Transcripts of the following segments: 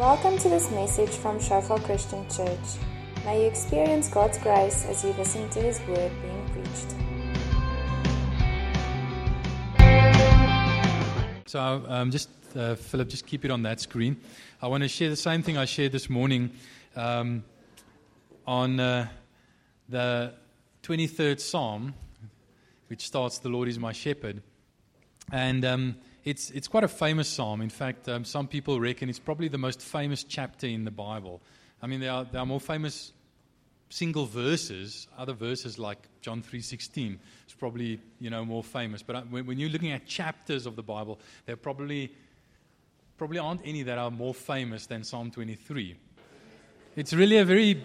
Welcome to this message from Shofar Christian Church. May you experience God's grace as you listen to His word being preached. So, um, just uh, Philip, just keep it on that screen. I want to share the same thing I shared this morning um, on uh, the 23rd Psalm, which starts, The Lord is my shepherd. And um, it's, it's quite a famous psalm. In fact, um, some people reckon it's probably the most famous chapter in the Bible. I mean, there are, there are more famous single verses, other verses like John 3.16 is probably, you know, more famous. But uh, when, when you're looking at chapters of the Bible, there probably, probably aren't any that are more famous than Psalm 23. It's really a very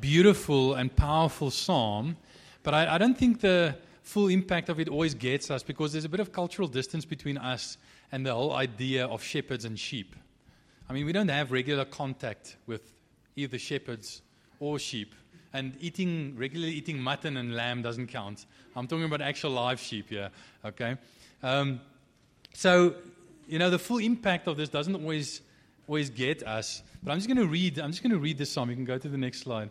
beautiful and powerful psalm, but I, I don't think the full impact of it always gets us because there's a bit of cultural distance between us and the whole idea of shepherds and sheep. I mean, we don't have regular contact with either shepherds or sheep. And eating, regularly eating mutton and lamb doesn't count. I'm talking about actual live sheep here, okay? Um, so, you know, the full impact of this doesn't always, always get us. But I'm just going to read, I'm just going to read this psalm. You can go to the next slide.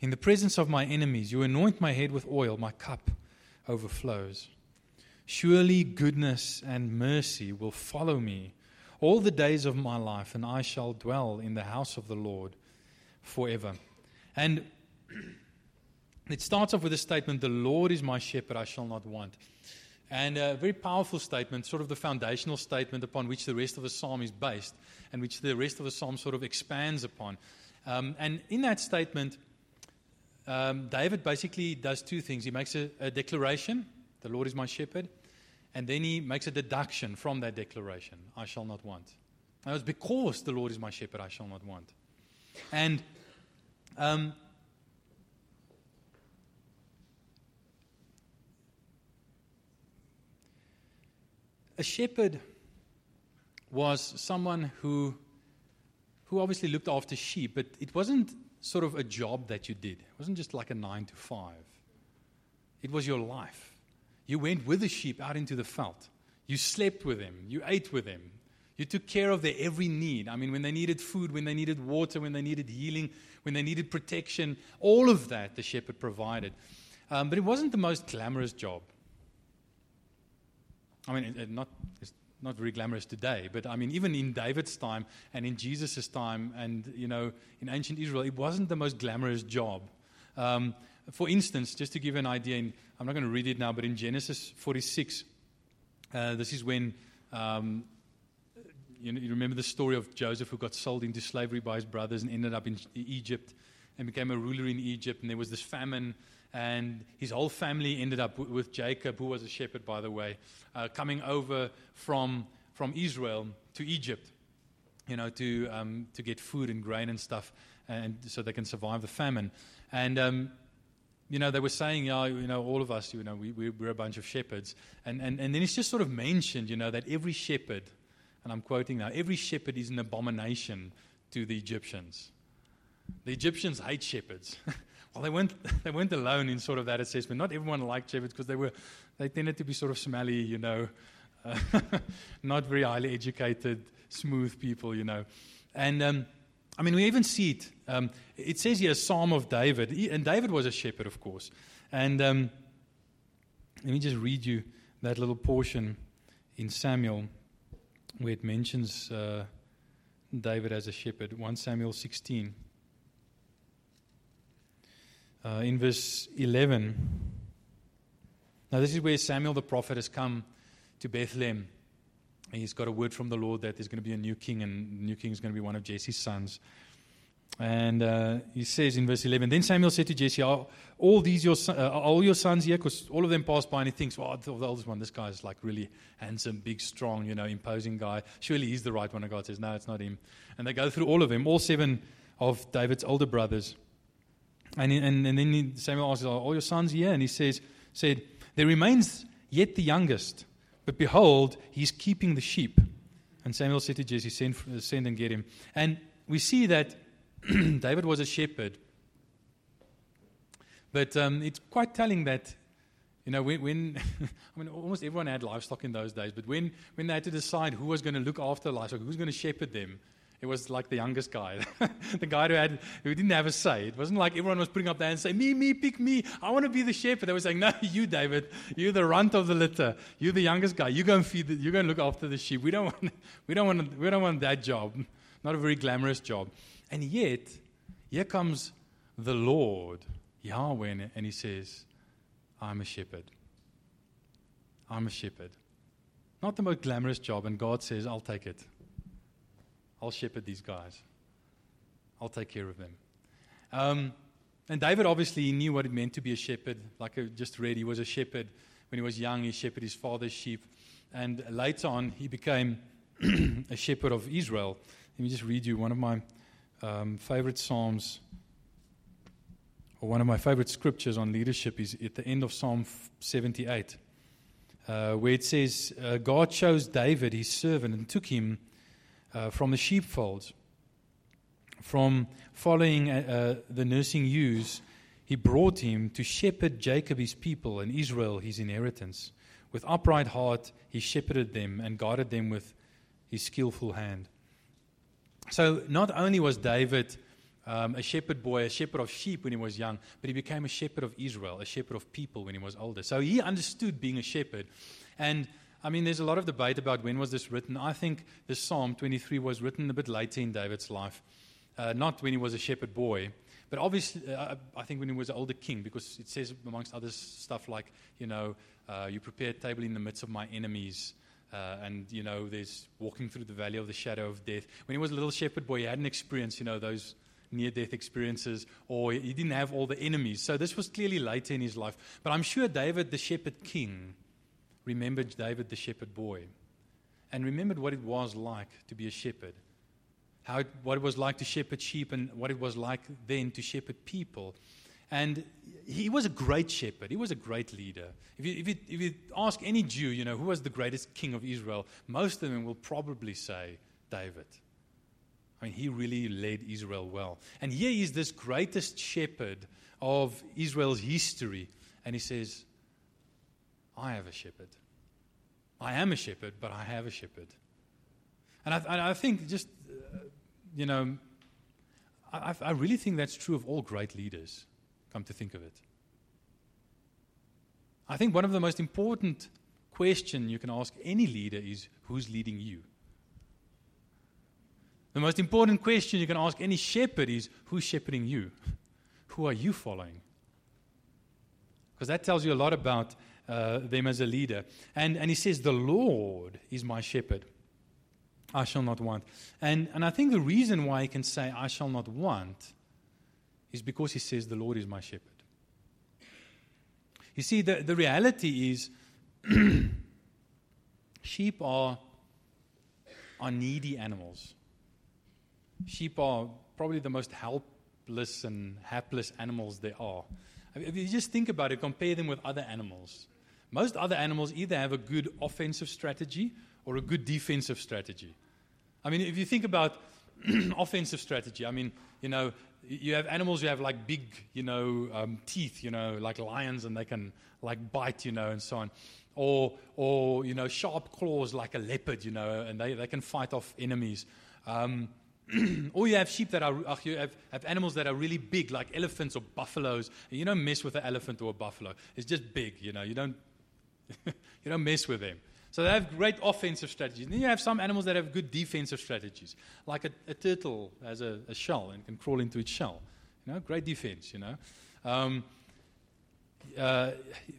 in the presence of my enemies, you anoint my head with oil, my cup overflows. Surely goodness and mercy will follow me all the days of my life, and I shall dwell in the house of the Lord forever. And it starts off with a statement The Lord is my shepherd, I shall not want. And a very powerful statement, sort of the foundational statement upon which the rest of the psalm is based, and which the rest of the psalm sort of expands upon. Um, and in that statement, um, David basically does two things. He makes a, a declaration, the Lord is my shepherd, and then he makes a deduction from that declaration, I shall not want. Now, it's because the Lord is my shepherd, I shall not want. And um, a shepherd was someone who, who obviously looked after sheep, but it wasn't sort of a job that you did. It wasn't just like a nine to five, it was your life. You went with the sheep out into the veldt. You slept with them. You ate with them. You took care of their every need. I mean, when they needed food, when they needed water, when they needed healing, when they needed protection, all of that the shepherd provided. Um, but it wasn't the most glamorous job. I mean, it, it not, it's not very glamorous today, but I mean, even in David's time and in Jesus' time and, you know, in ancient Israel, it wasn't the most glamorous job. Um, for instance, just to give an idea, in, I'm not going to read it now, but in Genesis 46, uh, this is when um, you, know, you, remember the story of Joseph who got sold into slavery by his brothers and ended up in Egypt and became a ruler in Egypt. And there was this famine, and his whole family ended up with Jacob, who was a shepherd, by the way, uh, coming over from, from Israel to Egypt, you know, to, um, to get food and grain and stuff, and so they can survive the famine. And, um, you know, they were saying, yeah, you know, all of us, you know, we, we're a bunch of shepherds. And, and, and then it's just sort of mentioned, you know, that every shepherd, and I'm quoting now, every shepherd is an abomination to the Egyptians. The Egyptians hate shepherds. Well, they weren't, they weren't alone in sort of that assessment. Not everyone liked shepherds because they, were, they tended to be sort of smelly, you know, uh, not very highly educated, smooth people, you know. And um, I mean, we even see it. Um, it says here, Psalm of David. And David was a shepherd, of course. And um, let me just read you that little portion in Samuel where it mentions uh, David as a shepherd. 1 Samuel 16 uh, in verse 11. Now, this is where Samuel the prophet has come to Bethlehem. He's got a word from the Lord that there's going to be a new king, and the new king is going to be one of Jesse's sons. And uh, he says in verse 11, Then Samuel said to Jesse, Are all these your, son- uh, all your sons here? Because all of them pass by and he thinks, Well, the oldest one, this guy is like really handsome, big, strong, you know, imposing guy. Surely he's the right one. And God says, No, it's not him. And they go through all of them, all seven of David's older brothers. And, and, and then Samuel asks, Are all your sons here? And he says, said, There remains yet the youngest, but behold, he's keeping the sheep. And Samuel said to Jesse, Send, send and get him. And we see that David was a shepherd. But um, it's quite telling that, you know, when, when I mean, almost everyone had livestock in those days, but when, when they had to decide who was going to look after livestock, who's going to shepherd them, it was like the youngest guy, the guy who had who didn't have a say. It wasn't like everyone was putting up their hands and saying, "Me, me, pick me. I want to be the shepherd." They were saying, "No, you, David. You're the runt of the litter. You're the youngest guy. You go and feed. The, you go and look after the sheep. We don't want. We don't want. We don't want that job. Not a very glamorous job." And yet, here comes the Lord, Yahweh, and he says, I'm a shepherd. I'm a shepherd. Not the most glamorous job, and God says, I'll take it. I'll shepherd these guys. I'll take care of them. Um, and David obviously knew what it meant to be a shepherd. Like I just read, he was a shepherd when he was young. He shepherded his father's sheep. And later on, he became a shepherd of Israel. Let me just read you one of my um, favorite Psalms, or one of my favorite scriptures on leadership, is at the end of Psalm 78, uh, where it says, uh, God chose David, his servant, and took him uh, from the sheepfold, From following uh, uh, the nursing ewes, he brought him to shepherd Jacob his people and Israel his inheritance. With upright heart, he shepherded them and guided them with his skillful hand. So not only was David um, a shepherd boy, a shepherd of sheep when he was young, but he became a shepherd of Israel, a shepherd of people when he was older. So he understood being a shepherd. And I mean, there's a lot of debate about when was this written. I think this Psalm 23 was written a bit later in David's life, uh, not when he was a shepherd boy, but obviously, uh, I think when he was an older king, because it says, amongst other stuff like, you know, uh, you prepare a table in the midst of my enemies. Uh, and, you know, there's walking through the valley of the shadow of death. When he was a little shepherd boy, he hadn't experienced, you know, those near death experiences, or he didn't have all the enemies. So this was clearly later in his life. But I'm sure David, the shepherd king, remembered David, the shepherd boy, and remembered what it was like to be a shepherd. How it, what it was like to shepherd sheep and what it was like then to shepherd people. And he was a great shepherd. He was a great leader. If you, if, you, if you ask any Jew, you know, who was the greatest king of Israel, most of them will probably say David. I mean, he really led Israel well. And here he is this greatest shepherd of Israel's history. And he says, I have a shepherd. I am a shepherd, but I have a shepherd. And I, I think just, uh, you know, I, I really think that's true of all great leaders come to think of it. I think one of the most important questions you can ask any leader is who's leading you? The most important question you can ask any shepherd is who's shepherding you? Who are you following? Because that tells you a lot about uh, them as a leader. And, and he says, The Lord is my shepherd. I shall not want. And, and I think the reason why he can say, I shall not want, is because he says, The Lord is my shepherd. You see, the, the reality is sheep are, are needy animals. Sheep are probably the most helpless and hapless animals there are. If you just think about it, compare them with other animals. Most other animals either have a good offensive strategy or a good defensive strategy. I mean, if you think about offensive strategy, I mean, you know, you have animals who have like big, you know, um, teeth, you know, like lions, and they can like bite, you know, and so on. Or, or you know, sharp claws like a leopard, you know, and they, they can fight off enemies. Um, or you have sheep that are, you have, have animals that are really big, like elephants or buffaloes. You don't mess with an elephant or a buffalo. It's just big, you know. You don't, you don't mess with them. So they have great offensive strategies. And then you have some animals that have good defensive strategies, like a, a turtle has a, a, shell and can crawl into its shell. You know, great defense, you know. Um, uh,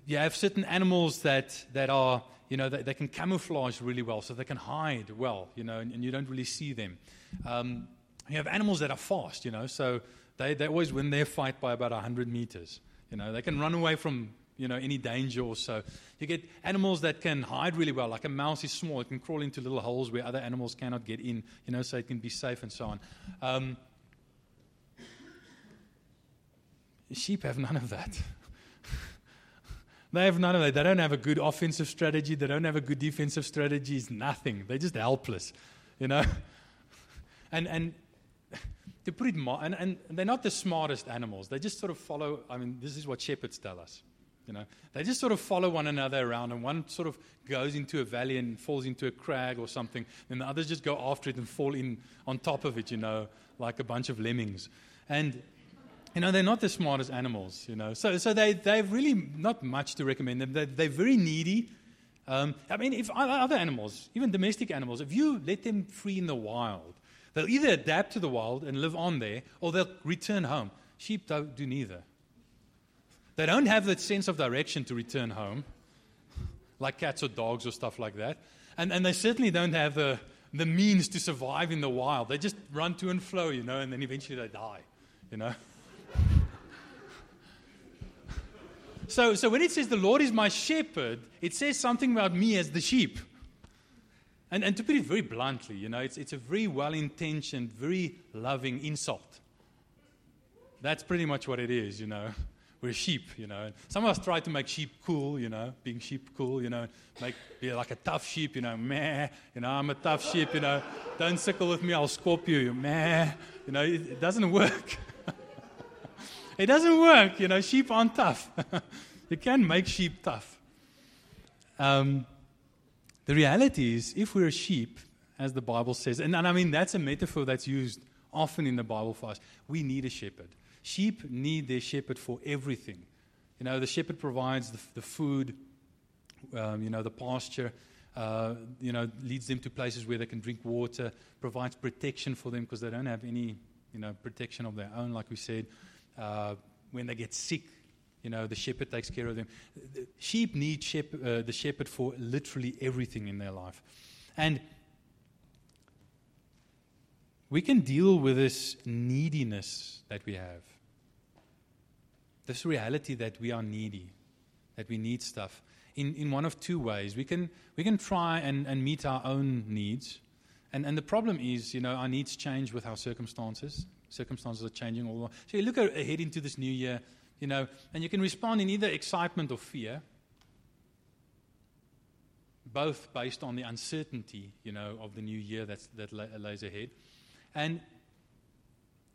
you have certain animals that, that are, you know, they, they, can camouflage really well, so they can hide well, you know, and, and you don't really see them. Um, You have animals that are fast, you know, so they, they always win their fight by about 100 meters. You know, they can run away from, you know, any danger or so. You get animals that can hide really well, like a mouse is small. It can crawl into little holes where other animals cannot get in, you know, so it can be safe and so on. Um, sheep have none of that. they have none of that. They don't have a good offensive strategy. They don't have a good defensive strategy. It's nothing. They're just helpless, you know. And, and to put it, more, and, and they're not the smartest animals. They just sort of follow. I mean, this is what shepherds tell us. You know, they just sort of follow one another around, and one sort of goes into a valley and falls into a crag or something, and the others just go after it and fall in on top of it. You know, like a bunch of lemmings, and you know they're not the smartest animals. You know, so so they they've really not much to recommend them. They're, they're very needy. Um, I mean, if other animals, even domestic animals, if you let them free in the wild, They'll either adapt to the wild and live on there, or they'll return home. Sheep don't do neither. They don't have that sense of direction to return home, like cats or dogs or stuff like that. And, and they certainly don't have the, the means to survive in the wild. They just run to and fro, you know, and then eventually they die, you know. so, so when it says the Lord is my shepherd, it says something about me as the sheep. And, and to put it very bluntly, you know, it's, it's a very well intentioned, very loving insult. That's pretty much what it is, you know. We're sheep, you know. Some of us try to make sheep cool, you know, being sheep cool, you know, make be like a tough sheep, you know, meh, you know, I'm a tough sheep, you know, don't sickle with me, I'll scorp you, meh, you know, it, it doesn't work. it doesn't work, you know, sheep aren't tough. you can make sheep tough. Um, the reality is, if we're sheep, as the Bible says, and, and I mean, that's a metaphor that's used often in the Bible for us, we need a shepherd. Sheep need their shepherd for everything. You know, the shepherd provides the, the food, um, you know, the pasture, uh, you know, leads them to places where they can drink water, provides protection for them because they don't have any, you know, protection of their own, like we said. Uh, when they get sick, you know, the shepherd takes care of them. The sheep need shepherd, uh, the shepherd for literally everything in their life. And we can deal with this neediness that we have. This reality that we are needy, that we need stuff, in, in one of two ways. We can, we can try and, and meet our own needs. And, and the problem is, you know, our needs change with our circumstances. Circumstances are changing all the. So you look ahead into this new year, you know, and you can respond in either excitement or fear, both based on the uncertainty, you know, of the new year that's, that lays ahead. And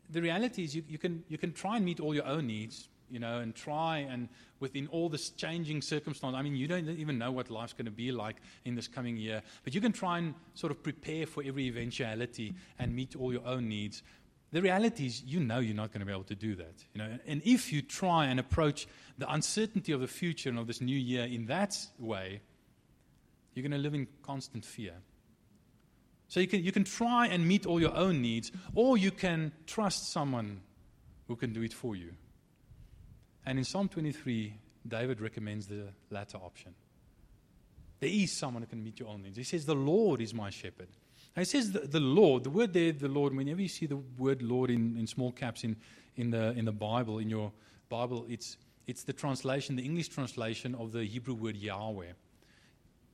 the reality is you, you, can, you can try and meet all your own needs, you know, and try and within all this changing circumstance, I mean, you don't even know what life's going to be like in this coming year, but you can try and sort of prepare for every eventuality and meet all your own needs. The reality is, you know you're not going to be able to do that. You know? And if you try and approach the uncertainty of the future and of this new year in that way, you're going to live in constant fear. So you can, you can try and meet all your own needs, or you can trust someone who can do it for you. And in Psalm 23, David recommends the latter option. There is someone who can meet your own needs. He says, The Lord is my shepherd. Now it says the, the, Lord, the word there, the Lord, whenever you see the word Lord in, in small caps in, in, the, in the Bible, in your Bible, it's, it's the translation, the English translation of the Hebrew word Yahweh.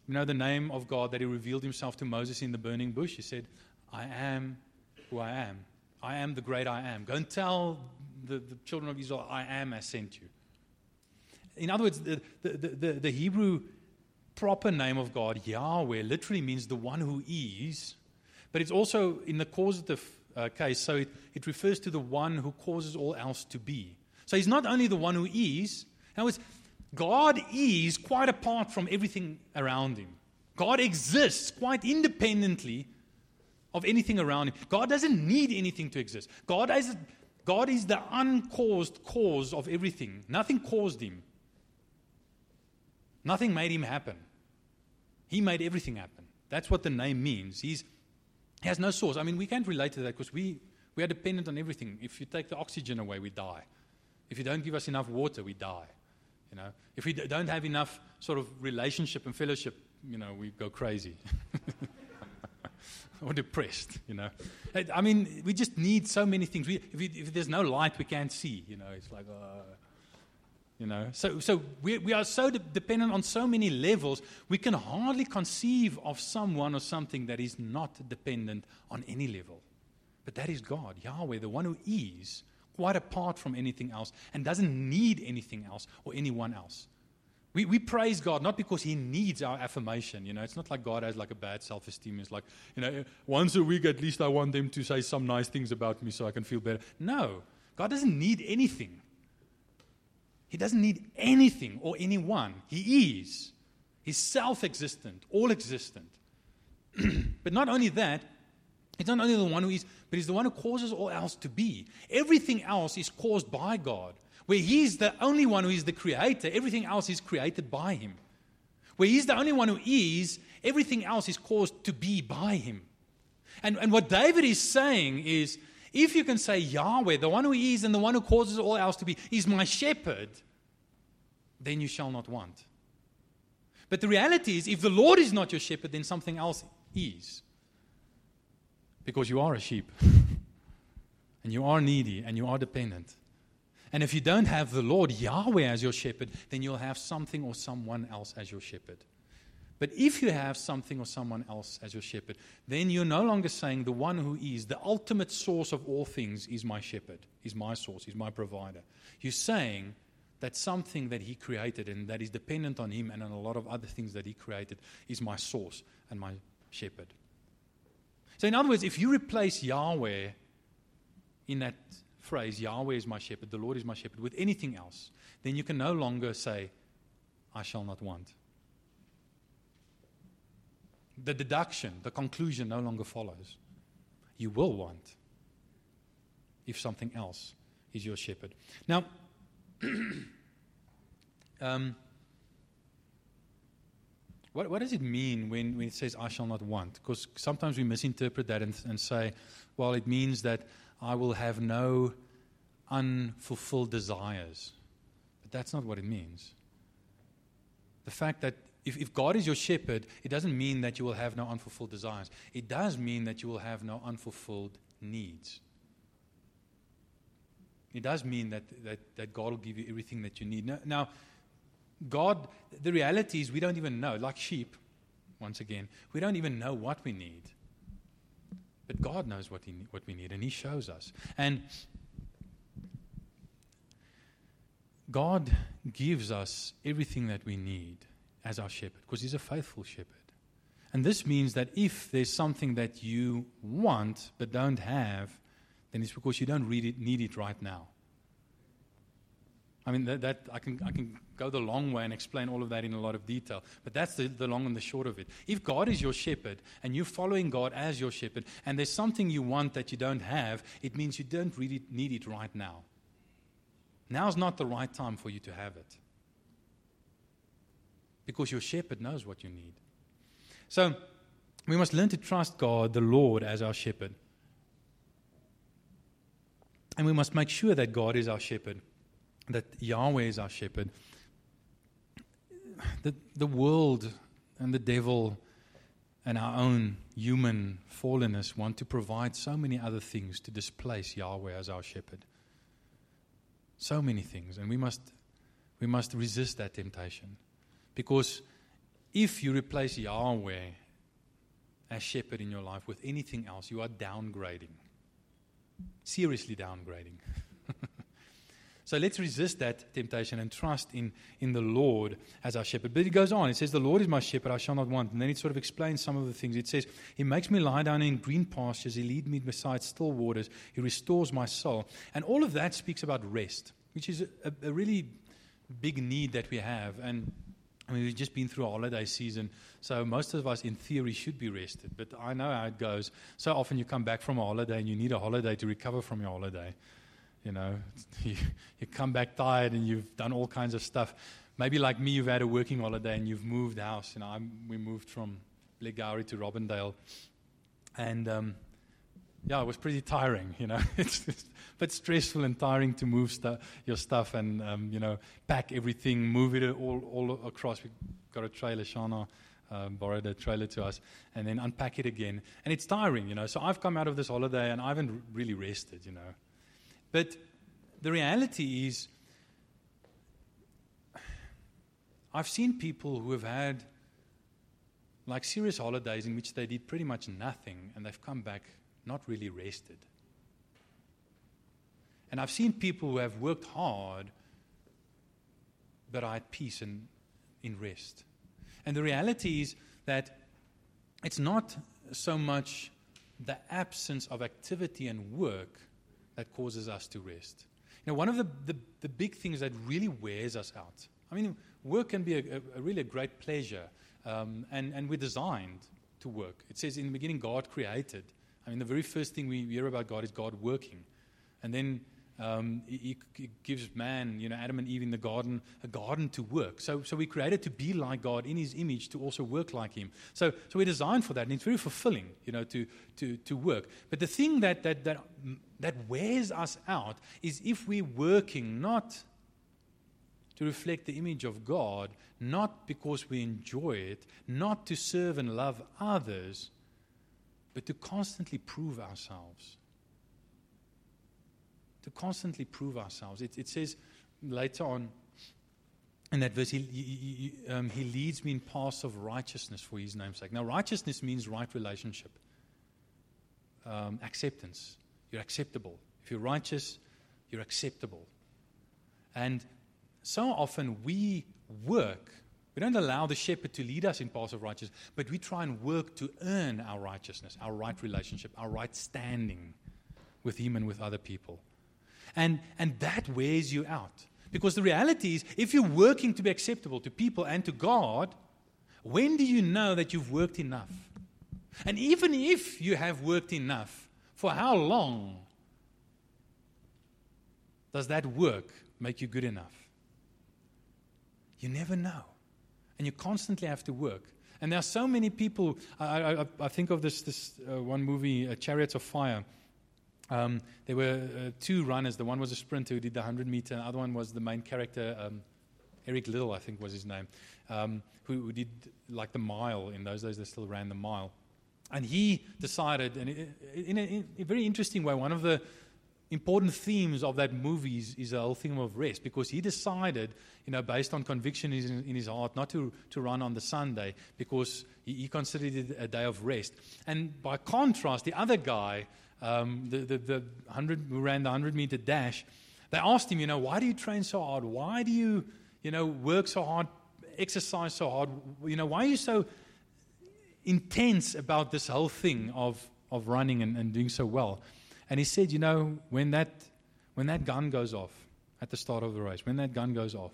You know the name of God that He revealed Himself to Moses in the burning bush? He said, I am who I am. I am the great I am. Go and tell the, the children of Israel, I am has sent you. In other words, the, the, the, the Hebrew proper name of God, Yahweh, literally means the one who is but it's also in the causative uh, case, so it, it refers to the one who causes all else to be. So he's not only the one who is, in other words, God is quite apart from everything around him. God exists quite independently of anything around him. God doesn't need anything to exist. God is, God is the uncaused cause of everything. Nothing caused him, nothing made him happen. He made everything happen. That's what the name means. He's he has no source. I mean, we can't relate to that because we, we are dependent on everything. If you take the oxygen away, we die. If you don't give us enough water, we die. You know, if we don't have enough sort of relationship and fellowship, you know, we go crazy. or depressed, you know. I mean, we just need so many things. We, if, we, if, there's no light, we can't see, you know. It's like, uh, you know. So, so we, we are so de- dependent on so many levels, we can hardly conceive of someone or something that is not dependent on any level. But that is God, Yahweh, the one who is quite apart from anything else and doesn't need anything else or anyone else. We, we praise God not because He needs our affirmation. You know, it's not like God has like a bad self esteem. It's like, you know, once a week at least I want them to say some nice things about me so I can feel better. No, God doesn't need anything. He doesn't need anything or anyone. He is. He's self existent, all existent. but not only that, He's not only the one who is, but He's the one who causes all else to be. Everything else is caused by God. Where He's the only one who is the creator, everything else is created by Him. Where He's the only one who is, everything else is caused to be by Him. And, and what David is saying is if you can say Yahweh, the one who is and the one who causes all else to be, is my shepherd, then you shall not want. But the reality is, if the Lord is not your shepherd, then something else is. Because you are a sheep. and you are needy and you are dependent. And if you don't have the Lord Yahweh as your shepherd, then you'll have something or someone else as your shepherd. But if you have something or someone else as your shepherd, then you're no longer saying the one who is the ultimate source of all things is my shepherd, is my source, is my provider. You're saying that something that he created and that is dependent on him and on a lot of other things that he created is my source and my shepherd. So, in other words, if you replace Yahweh in that phrase, Yahweh is my shepherd, the Lord is my shepherd, with anything else, then you can no longer say, I shall not want. The deduction, the conclusion no longer follows. You will want if something else is your shepherd. Now, um, what, what, does it mean when, when it says, I shall not want? Because sometimes we misinterpret that and, and say, well, it means that I will have no unfulfilled desires. But that's not what it means. The fact that if, if God is your shepherd, it doesn't mean that you will have no unfulfilled desires. It does mean that you will have no unfulfilled needs. It does mean that, that, that God will give you everything that you need. Now, now, God, the reality is we don't even know, like sheep, once again, we don't even know what we need. But God knows what, he, what we need, and He shows us. And God gives us everything that we need as our shepherd because He's a faithful shepherd. And this means that if there's something that you want but don't have, then it's because you don't it, need it right now. I mean, that, that, I, can, I can go the long way and explain all of that in a lot of detail, but that's the, the long and the short of it. If God is your shepherd and you're following God as your shepherd, and there's something you want that you don't have, it means you don't really need it right now. Now's not the right time for you to have it. Because your shepherd knows what you need. So, we must learn to trust God, the Lord, as our shepherd. And we must make sure that God is our shepherd, that Yahweh is our shepherd. The, the world and the devil and our own human fallenness want to provide so many other things to displace Yahweh as our shepherd. So many things. And we must, we must resist that temptation. Because if you replace Yahweh as shepherd in your life with anything else, you are downgrading seriously downgrading. so let's resist that temptation and trust in, in the Lord as our shepherd. But it goes on. It says, The Lord is my shepherd, I shall not want. And then it sort of explains some of the things. It says, He makes me lie down in green pastures, He leads me beside still waters, He restores my soul. And all of that speaks about rest, which is a, a really big need that we have. And I mean, we've just been through a holiday season, so most of us, in theory, should be rested. But I know how it goes. So often you come back from a holiday and you need a holiday to recover from your holiday. You know, you, you come back tired and you've done all kinds of stuff. Maybe like me, you've had a working holiday and you've moved house. You know, I'm, we moved from Blairgowrie to Robindale. And um, yeah, it was pretty tiring, you know. it's, a bit stressful and tiring to move stu- your stuff and, um, you know, pack everything, move it all, all across. We got a trailer, Shana um, borrowed a trailer to us, and then unpack it again. And it's tiring, you know. So I've come out of this holiday and I haven't really rested, you know. But the reality is, I've seen people who have had like serious holidays in which they did pretty much nothing and they've come back not really rested. And I've seen people who have worked hard but are at peace and in rest. And the reality is that it's not so much the absence of activity and work that causes us to rest. You know, one of the, the, the big things that really wears us out, I mean, work can be a, a, really a great pleasure, um, and, and we're designed to work. It says in the beginning, God created. I mean, the very first thing we hear about God is God working. And then um, he, he, gives man, you know, Adam and Eve in the garden, a garden to work. So, so we created to be like God in His image, to also work like Him. So, so we're designed for that, and it's very fulfilling, you know, to, to, to work. But the thing that, that, that, that wears us out is if we're working not to reflect the image of God, not because we enjoy it, not to serve and love others, but to constantly prove ourselves to constantly prove ourselves. It, it says later on in that verse, he, he, um, he leads me in paths of righteousness for his name's sake. Now, righteousness means right relationship, um, acceptance. You're acceptable. If you're righteous, you're acceptable. And so often we work. We don't allow the shepherd to lead us in paths of righteousness, but we try and work to earn our righteousness, our right relationship, our right standing with Him and with other people. And, and that wears you out. Because the reality is, if you're working to be acceptable to people and to God, when do you know that you've worked enough? And even if you have worked enough, for how long does that work make you good enough? You never know. And you constantly have to work. And there are so many people. I, I, I think of this, this uh, one movie, uh, Chariots of Fire. Um, there were uh, two runners. The one was a sprinter who did the 100 meter, and the other one was the main character, um, Eric Liddell, I think was his name, um, who, who, did like the mile. In those days, they still ran the mile. And he decided, and in a, in a very interesting way, one of the important themes of that movie is, is the whole theme of rest because he decided, you know, based on conviction in, in his heart, not to, to run on the Sunday because he, he considered it a day of rest. And by contrast, the other guy, um, the, the, the 100, who ran the 100 meter dash, they asked him, you know, why do you train so hard? Why do you, you know, work so hard, exercise so hard? You know, why are you so intense about this whole thing of, of running and, and doing so well? And he said, you know, when that, when that gun goes off at the start of the race, when that gun goes off,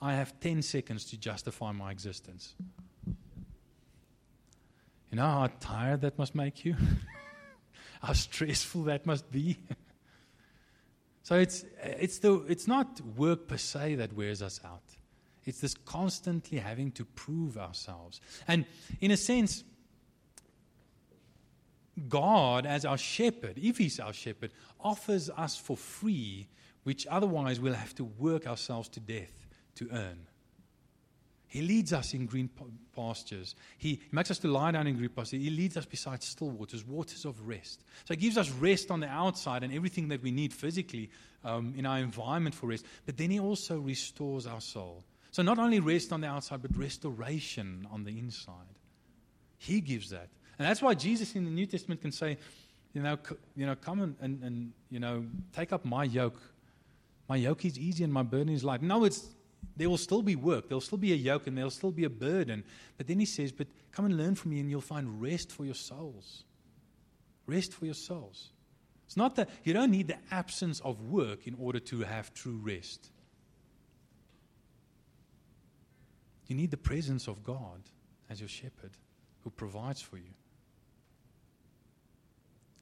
I have 10 seconds to justify my existence. You know how tired that must make you? how stressful that must be. so it's, it's, the, it's not work per se that wears us out. It's this constantly having to prove ourselves. And in a sense, God, as our shepherd, if He's our shepherd, offers us for free, which otherwise we'll have to work ourselves to death to earn. He leads us in green pastures. He makes us to lie down in green pastures. He leads us beside still waters, waters of rest. So He gives us rest on the outside and everything that we need physically um, in our environment for rest. But then He also restores our soul. So not only rest on the outside, but restoration on the inside. He gives that. And that's why Jesus in the New Testament can say, you know, c- you know come and, and, and, you know, take up my yoke. My yoke is easy and my burden is light. No, it's, there will still be work. There'll still be a yoke and there'll still be a burden. But then he says, but come and learn from me and you'll find rest for your souls. Rest for your souls. It's not that you don't need the absence of work in order to have true rest. You need the presence of God as your shepherd who provides for you.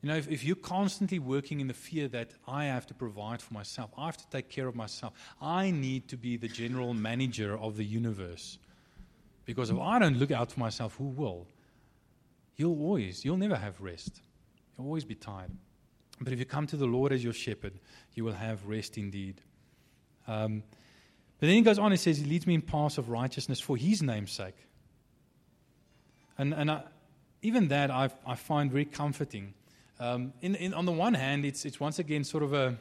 You know, if, if, you're constantly working in the fear that I have to provide for myself, I have to take care of myself, I need to be the general manager of the universe. Because if I don't look out for myself, who will? You'll always, you'll never have rest. You'll always be tired. But if you come to the Lord as your shepherd, you will have rest indeed. Um, but then he goes on, he says, He leads me in paths of righteousness for his name's sake. And, and I, even that I, I find very comforting. Um, in, in, on the one hand, it's, it's once again sort of a,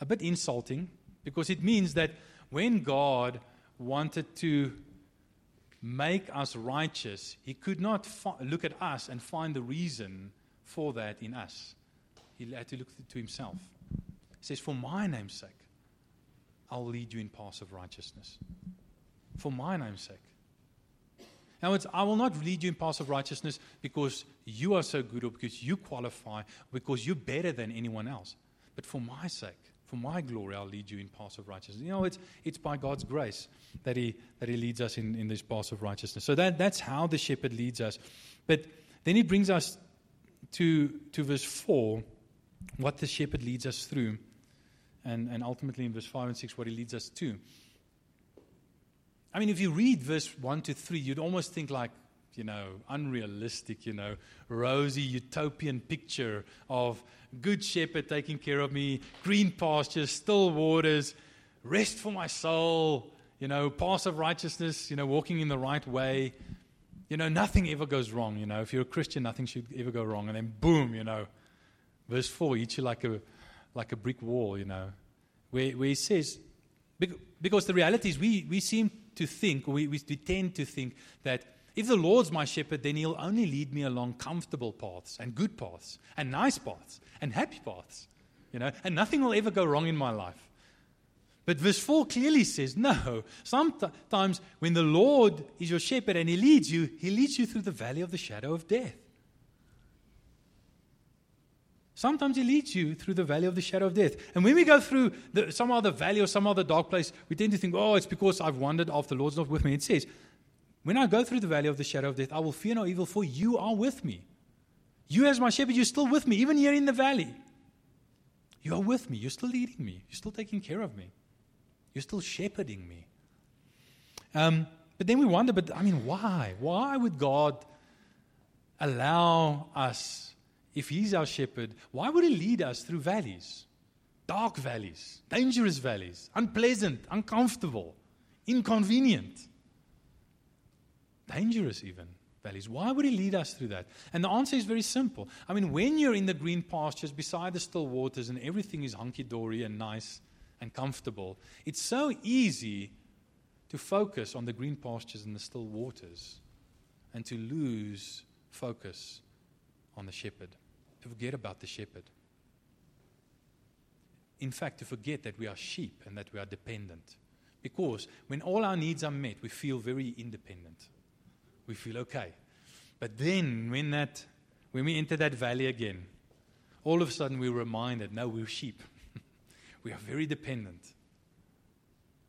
a bit insulting because it means that when God wanted to make us righteous, he could not fi- look at us and find the reason for that in us. He had to look to himself. He says, For my name's sake, I'll lead you in paths of righteousness. For my name's sake. Now, it's, I will not lead you in paths of righteousness because you are so good or because you qualify, because you're better than anyone else. But for my sake, for my glory, I'll lead you in paths of righteousness. You know, it's, it's by God's grace that He, that he leads us in, in these paths of righteousness. So that, that's how the shepherd leads us. But then He brings us to, to verse 4, what the shepherd leads us through, and, and ultimately in verse 5 and 6, what He leads us to. I mean, if you read verse 1 to 3, you'd almost think like, you know, unrealistic, you know, rosy utopian picture of good shepherd taking care of me, green pastures, still waters, rest for my soul, you know, path of righteousness, you know, walking in the right way. You know, nothing ever goes wrong, you know. If you're a Christian, nothing should ever go wrong. And then boom, you know, verse 4 hits you like a, like a brick wall, you know, where, where he says, because the reality is we, we seem to think, we, we tend to think that if the Lord's my shepherd, then he'll only lead me along comfortable paths and good paths and nice paths and happy paths, you know, and nothing will ever go wrong in my life. But verse 4 clearly says, no, sometimes when the Lord is your shepherd and he leads you, he leads you through the valley of the shadow of death. Sometimes He leads you through the valley of the shadow of death. And when we go through the, some other valley or some other dark place, we tend to think, oh, it's because I've wandered off, the Lord's not with me. It says, when I go through the valley of the shadow of death, I will fear no evil, for you are with me. You, as my shepherd, you're still with me, even here in the valley. You are with me. You're still leading me. You're still taking care of me. You're still shepherding me. Um, but then we wonder, but I mean, why? Why would God allow us, if He's our shepherd, why would He lead us through valleys? Dark valleys, dangerous valleys, unpleasant, uncomfortable, inconvenient dangerous even valleys. Why would he lead us through that? And the answer is very simple. I mean, when you're in the green pastures beside the still waters and everything is hunky dory and nice and comfortable, it's so easy to focus on the green pastures and the still waters and to lose focus on the shepherd, to forget about the shepherd. In fact, to forget that we are sheep and that we are dependent. Because when all our needs are met, we feel very independent we feel okay. But then, when, that, when we enter that valley again, all of a sudden we're reminded no, we're sheep. we are very dependent.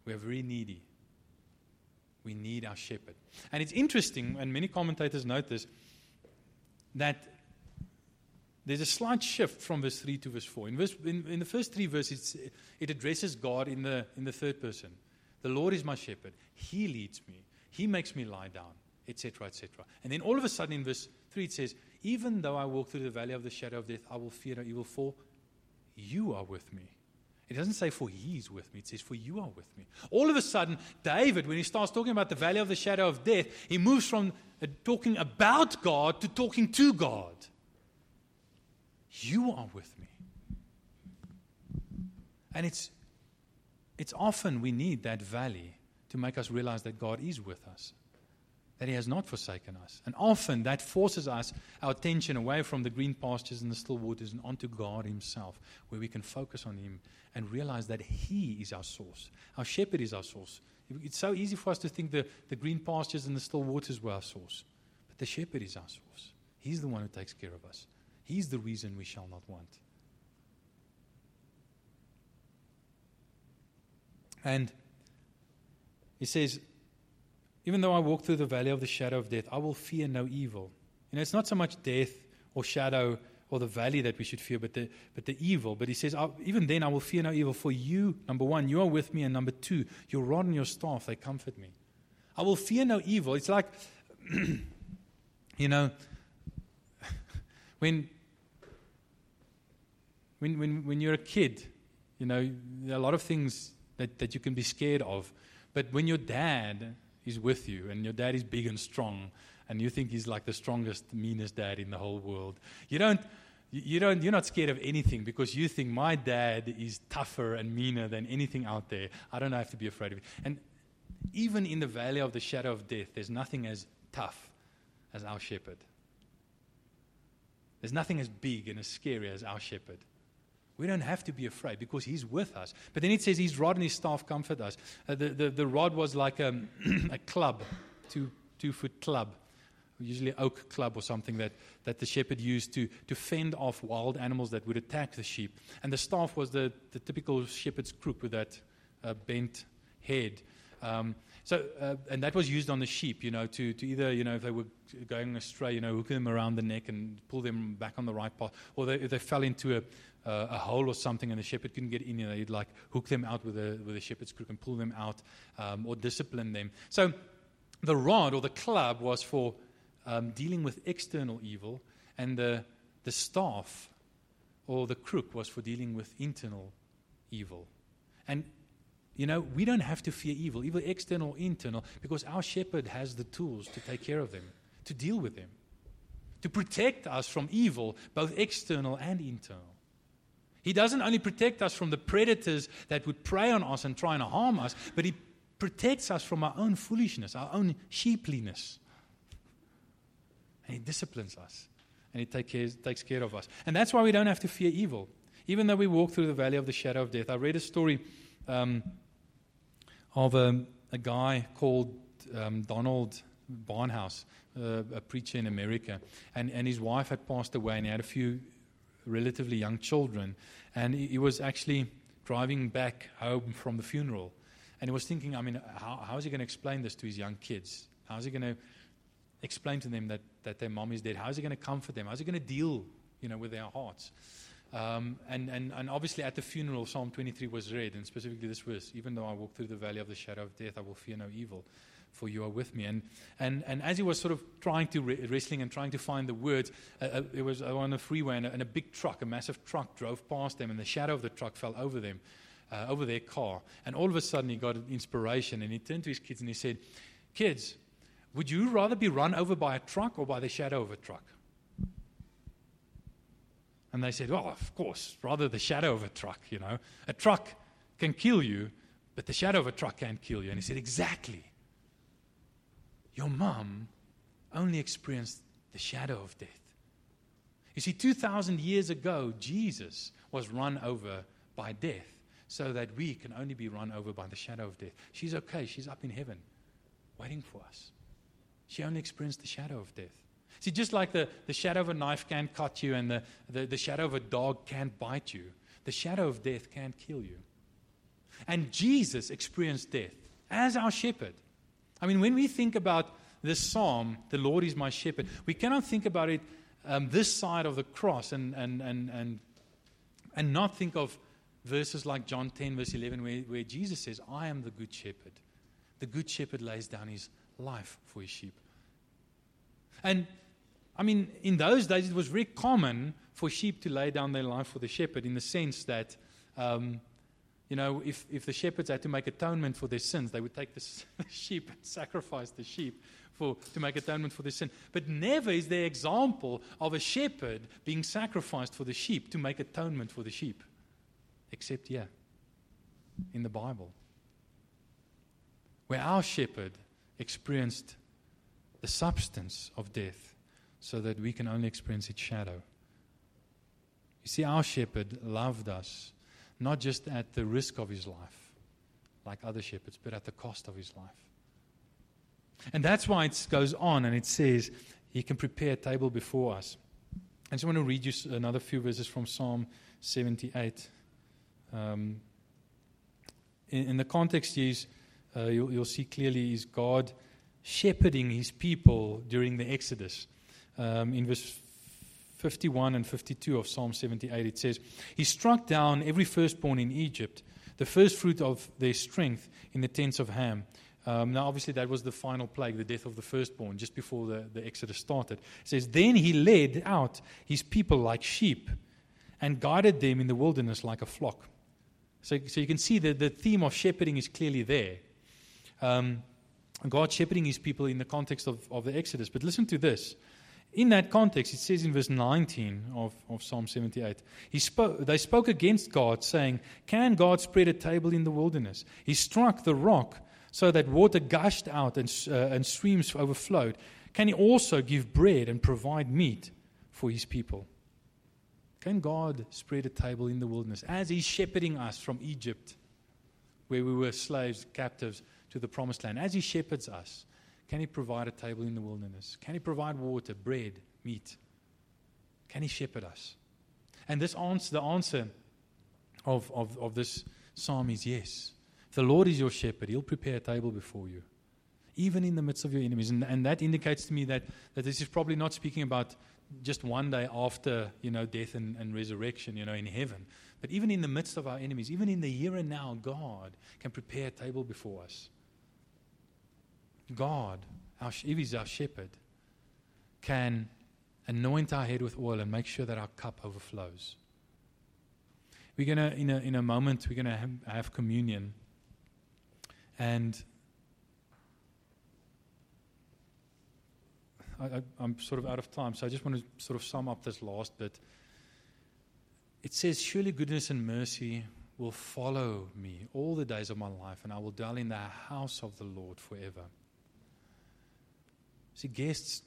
We are very needy. We need our shepherd. And it's interesting, and many commentators note this, that there's a slight shift from verse 3 to verse 4. In, verse, in, in the first three verses, it addresses God in the, in the third person. The Lord is my shepherd. He leads me, He makes me lie down etc., etc. And then all of a sudden in verse 3 it says, Even though I walk through the valley of the shadow of death, I will fear no evil, for you are with me. It doesn't say, For he is with me. It says, For you are with me. All of a sudden, David, when he starts talking about the valley of the shadow of death, he moves from uh, talking about God to talking to God. You are with me. And it's, it's often we need that valley to make us realize that God is with us that He has not forsaken us. And often that forces us, our attention away from the green pastures and the still waters and onto God Himself, where we can focus on Him and realize that He is our source. Our shepherd is our source. It's so easy for us to think the, the green pastures and the still waters were our source. But the shepherd is our source. He's the one who takes care of us. He's the reason we shall not want. And he says, even though I walk through the valley of the shadow of death, I will fear no evil. You know, it's not so much death or shadow or the valley that we should fear, but the, but the evil. But he says, even then I will fear no evil, for you, number one, you are with me, and number two, your rod and your staff, they comfort me. I will fear no evil. It's like, you know, when, when, when, when you're a kid, you know, there are a lot of things that, that you can be scared of. But when your dad is with you and your dad is big and strong, and you think he's like the strongest, meanest dad in the whole world. You don't, you don't, you're not scared of anything because you think my dad is tougher and meaner than anything out there. I don't have to be afraid of it. And even in the valley of the shadow of death, there's nothing as tough as our shepherd. There's nothing as big and as scary as our shepherd. We don't have to be afraid because he's with us. But then it says his rod and his staff comfort us. Uh, the, the, the rod was like a, a club, two, two foot club, usually oak club or something that, that the shepherd used to, to fend off wild animals that would attack the sheep. And the staff was the, the typical shepherd's crook with that uh, bent head. Um, so, uh, and that was used on the sheep, you know, to, to either, you know, if they were going astray, you know, hook them around the neck and pull them back on the right path, or they, if they fell into a, uh, a hole or something and the shepherd couldn't get in, you know, he'd like hook them out with a, with a shepherd's crook and pull them out um, or discipline them. So the rod or the club was for um, dealing with external evil, and the, the staff or the crook was for dealing with internal evil. And you know, we don't have to fear evil, either external or internal, because our shepherd has the tools to take care of them, to deal with them, to protect us from evil, both external and internal. He doesn't only protect us from the predators that would prey on us and try and harm us, but He protects us from our own foolishness, our own sheepliness. And He disciplines us, and He take takes care of us. And that's why we don't have to fear evil, even though we walk through the valley of the shadow of death. I read a story. Um, of a, a guy called um, Donald Barnhouse, uh, a preacher in America. And, and his wife had passed away, and he had a few relatively young children. And he, he was actually driving back home from the funeral. And he was thinking, I mean, how, how is he going to explain this to his young kids? How is he going to explain to them that, that their mom is dead? How is he going to comfort them? How is he going to deal you know, with their hearts? Um, and, and, and obviously at the funeral, Psalm 23 was read, and specifically this verse Even though I walk through the valley of the shadow of death, I will fear no evil, for you are with me. And, and, and as he was sort of trying to, re- wrestling and trying to find the words, uh, uh, it was on a freeway, and a, and a, big truck, a massive truck, drove past them, and the shadow of the truck fell over them, uh, over their car. And all of a sudden, he got an inspiration, and he turned to his kids and he said, Kids, would you rather be run over by a truck or by the shadow of a truck? And they said, Well, of course, rather the shadow of a truck, you know. A truck can kill you, but the shadow of a truck can't kill you. And he said, Exactly. Your mom only experienced the shadow of death. You see, 2,000 years ago, Jesus was run over by death so that we can only be run over by the shadow of death. She's okay. She's up in heaven waiting for us. She only experienced the shadow of death. See, just like the, the shadow of a knife can't cut you and the, the, the shadow of a dog can't bite you, the shadow of death can't kill you. And Jesus experienced death as our shepherd. I mean, when we think about this psalm, the Lord is my shepherd, we cannot think about it um, this side of the cross and, and, and, and, and not think of verses like John 10, verse 11, where, where Jesus says, I am the good shepherd. The good shepherd lays down his life for his sheep. And I mean, in those days, it was very common for sheep to lay down their life for the shepherd in the sense that, um, you know, if, if the shepherds had to make atonement for their sins, they would take the sheep and sacrifice the sheep for, to make atonement for their sin. But never is there example of a shepherd being sacrificed for the sheep to make atonement for the sheep, except here in the Bible, where our shepherd experienced the substance of death so that we can only experience its shadow. You see, our shepherd loved us, not just at the risk of his life, like other shepherds, but at the cost of his life. And that's why it goes on and it says, He can prepare a table before us. I just want to read you another few verses from Psalm 78. Um, in, in, the context, is, uh, you'll, you'll see clearly, is God shepherding his people during the Exodus um, in verse 51 and 52 of Psalm 78, it says, He struck down every firstborn in Egypt, the first fruit of their strength in the tents of Ham. Um, now, obviously, that was the final plague, the death of the firstborn, just before the, the Exodus started. It says, Then he led out his people like sheep and guided them in the wilderness like a flock. So, so you can see that the theme of shepherding is clearly there. Um, God shepherding his people in the context of, of the Exodus. But listen to this. In that context, it says in verse 19 of, of Psalm 78, he spoke, they spoke against God, saying, Can God spread a table in the wilderness? He struck the rock so that water gushed out and, uh, and streams overflowed. Can he also give bread and provide meat for his people? Can God spread a table in the wilderness as he's shepherding us from Egypt, where we were slaves, captives, to the promised land? As he shepherds us, can He provide a table in the wilderness? Can He provide water, bread, meat? Can He shepherd us? And this answer, the answer of, of, of this psalm is yes. If the Lord is your shepherd, He'll prepare a table before you, even in the midst of your enemies. And, and that indicates to me that, that this is probably not speaking about just one day after you know death and, and resurrection, you know, in heaven. But even in the midst of our enemies, even in the here and now, God can prepare a table before us. God, our, if He's our shepherd, can anoint our head with oil and make sure that our cup overflows. We're going to, in a, in a moment, we're going to have, have communion. And I, am sort of out of time, so I just want to sort of sum up this last bit. It says, Surely goodness and mercy will follow me all the days of my life, and I will dwell in the house of the Lord forever. See, guests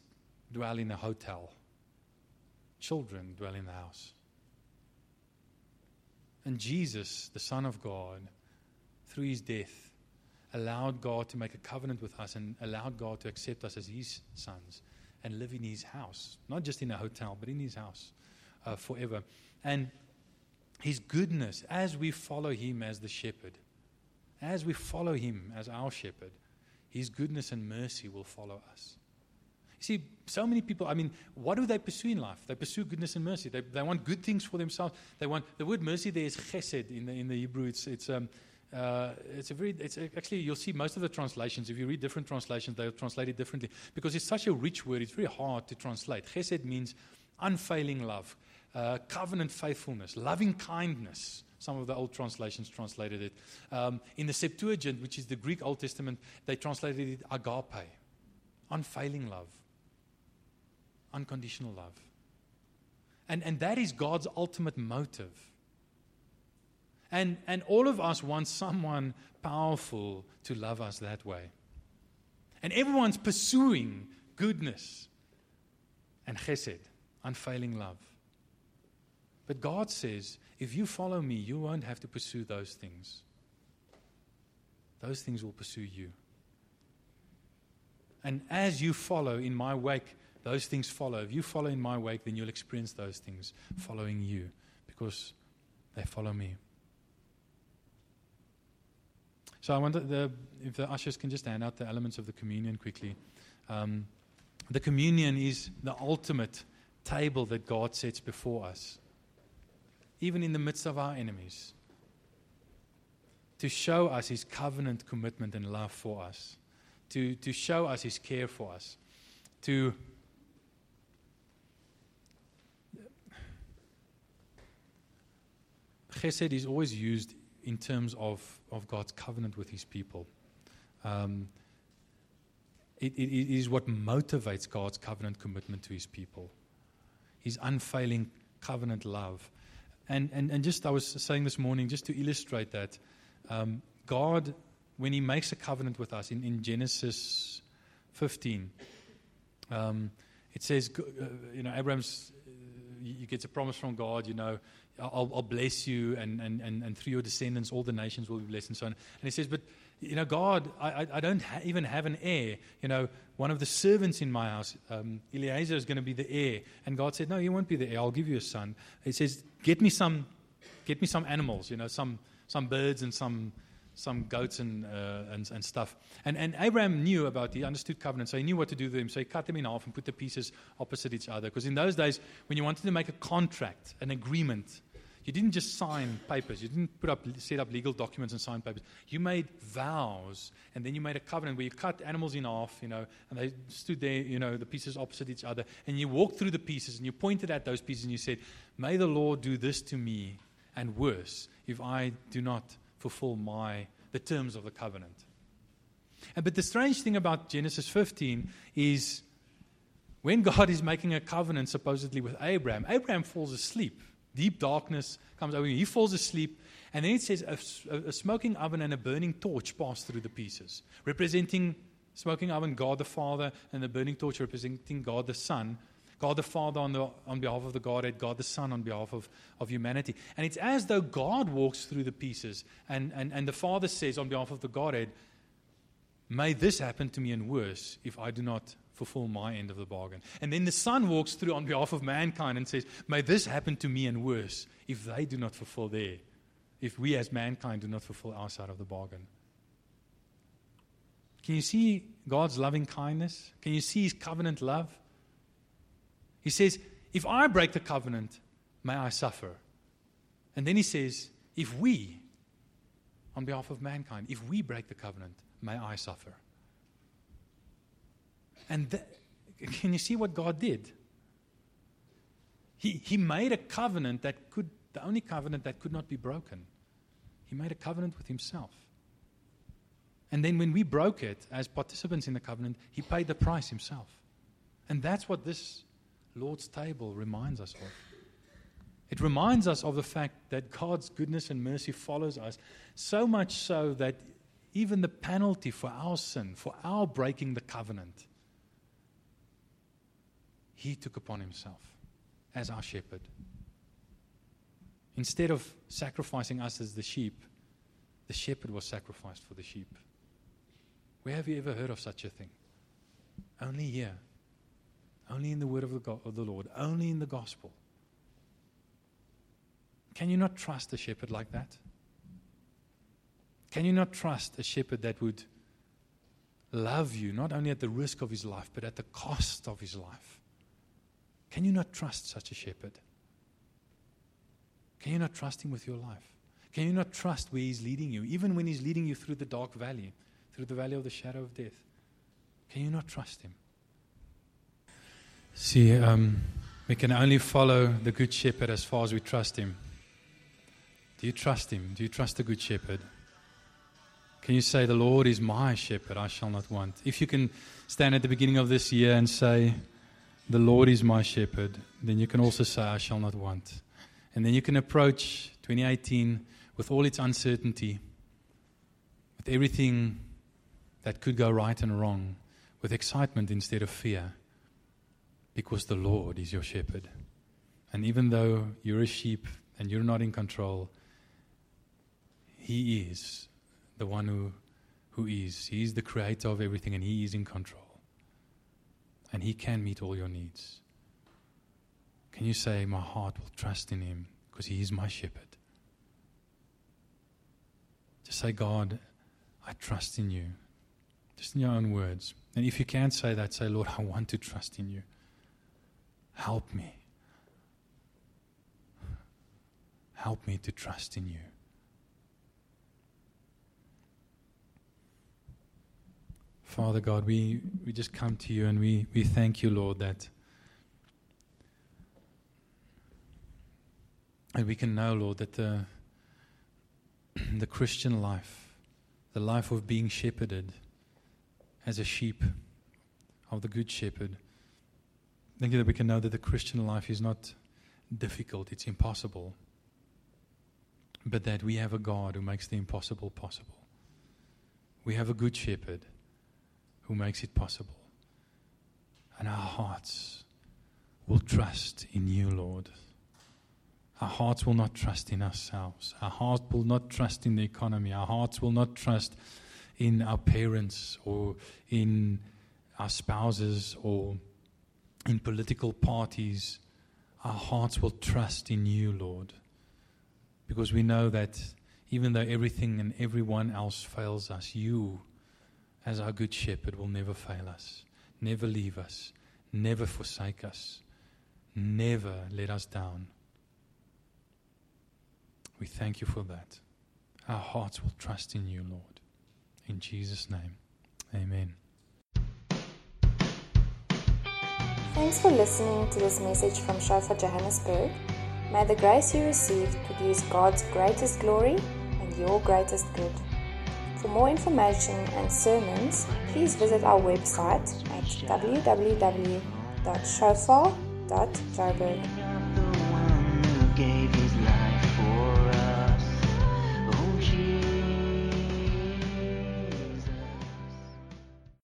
dwell in a hotel, children dwell in the house. And Jesus, the Son of God, through his death, allowed God to make a covenant with us and allowed God to accept us as his sons and live in his house. Not just in a hotel, but in his house uh, forever. And his goodness, as we follow him as the shepherd, as we follow him as our shepherd, his goodness and mercy will follow us. See, so many people, I mean, what do they pursue in life? They pursue goodness and mercy. They, they want good things for themselves. They want, the word mercy there is chesed in the, in the Hebrew. It's, it's, um, uh, it's a very, it's actually, you'll see most of the translations, if you read different translations, they'll translate it differently because it's such a rich word, it's very hard to translate. Chesed means unfailing love, uh, covenant faithfulness, loving kindness. Some of the old translations translated it. Um, in the Septuagint, which is the Greek Old Testament, they translated it agape, unfailing love unconditional love. And, and that is God's ultimate motive. And, and all of us want someone powerful to love us that way. And everyone's pursuing goodness and chesed, unfailing love. But God says, if you follow me, you won't have to pursue those things. Those things will pursue you. And as you follow in my wake, those things follow. If you follow in my wake, then you'll experience those things following you because they follow me. So I wonder the, if the ushers can just hand out the elements of the communion quickly. Um, the communion is the ultimate table that God sets before us, even in the midst of our enemies, to show us His covenant commitment and love for us, to, to show us His care for us, to chesed is always used in terms of, of God's covenant with his people. Um, it, it, it is what motivates God's covenant commitment to his people, his unfailing covenant love. And, and, and just, I was saying this morning, just to illustrate that, um, God, when he makes a covenant with us in, in Genesis 15, um, it says, uh, you know, Abraham's, uh, he gets a promise from God, you know, I'll, I'll bless you, and, and, and, and, through your descendants, all the nations will be blessed, and so on. And he says, But, you know, God, I, I don't ha- even have an heir. You know, one of the servants in my house, um, Eliezer, is going to be the heir. And God said, No, you won't be the heir. I'll give you a son. He says, Get me some, get me some animals, you know, some, some birds and some some goats and, uh, and, and, stuff. And, and Abraham knew about, he understood covenant, so he knew what to do with them. So he cut them in half and put the pieces opposite each other. Because in those days, when you wanted to make a contract, an agreement, you didn't just sign papers. You didn't put up, set up legal documents and sign papers. You made vows, and then you made a covenant where you cut animals in half, you know, and they stood there, you know, the pieces opposite each other. And you walked through the pieces, and you pointed at those pieces, and you said, May the Lord do this to me, and worse, if I do not fulfill my the terms of the covenant. And, but the strange thing about Genesis 15 is when God is making a covenant supposedly with Abraham, Abraham falls asleep. Deep darkness comes over him. He falls asleep. And then it says a, a, smoking oven and a burning torch pass through the pieces, representing smoking oven, God the Father, and the burning torch representing God the Son. God the Father on, the, on behalf of the Godhead, God the Son on behalf of, of humanity. And it's as though God walks through the pieces, and, and, and the Father says on behalf of the Godhead, May this happen to me and worse if I do not fulfill my end of the bargain. And then the Son walks through on behalf of mankind and says, May this happen to me and worse if they do not fulfill their, if we as mankind do not fulfill our side of the bargain. Can you see God's loving kindness? Can you see His covenant love? He says, If I break the covenant, may I suffer. And then He says, If we, on behalf of mankind, if we break the covenant, may I suffer. And th- can you see what God did? He, he made a covenant that could, the only covenant that could not be broken. He made a covenant with himself. And then when we broke it as participants in the covenant, he paid the price himself. And that's what this Lord's table reminds us of. It reminds us of the fact that God's goodness and mercy follows us, so much so that even the penalty for our sin, for our breaking the covenant, he took upon himself as our shepherd. Instead of sacrificing us as the sheep, the shepherd was sacrificed for the sheep. Where have you ever heard of such a thing? Only here. Only in the word of the, God, of the Lord. Only in the gospel. Can you not trust a shepherd like that? Can you not trust a shepherd that would love you, not only at the risk of his life, but at the cost of his life? Can you not trust such a shepherd? Can you not trust him with your life? Can you not trust where he's leading you, even when he's leading you through the dark valley, through the valley of the shadow of death? Can you not trust him? See, um, we can only follow the Good Shepherd as far as we trust him. Do you trust him? Do you trust the Good Shepherd? Can you say, The Lord is my shepherd, I shall not want? If you can stand at the beginning of this year and say, The Lord is my shepherd, then you can also say, I shall not want. And then you can approach 2018 with all its uncertainty, with everything that could go right and wrong, with excitement instead of fear, because the Lord is your shepherd. And even though you're a sheep and you're not in control, He is the one who, who is. He is the creator of everything and He is in control. And He can meet all your needs. Can you say, My heart will trust in Him because He is my shepherd? Just say, God, I trust in you. Just in your own words. And if you can't say that, say, Lord, I want to trust in you. Help me. Help me to trust in you. Father God, we, we just come to you and we, we thank you, Lord, that, that we can know, Lord, that the, the Christian life, the life of being shepherded as a sheep of the Good Shepherd, thank you that we can know that the Christian life is not difficult, it's impossible, but that we have a God who makes the impossible possible. We have a Good Shepherd who makes it possible. And our hearts will trust in you, Lord. Our hearts will not trust in ourselves. Our hearts will not trust in the economy. Our hearts will not trust in our parents or in our spouses or in political parties. Our hearts will trust in you, Lord. Because we know that even though everything and everyone else fails us, you as our good shepherd will never fail us, never leave us, never forsake us, never let us down. We thank you for that. Our hearts will trust in you, Lord. In Jesus' name, amen. Thanks for listening to this message from Shofar Johannesburg. May the grace you received produce God's greatest glory and your greatest good. For more information and sermons, please visit our website at www.shofar.joburg.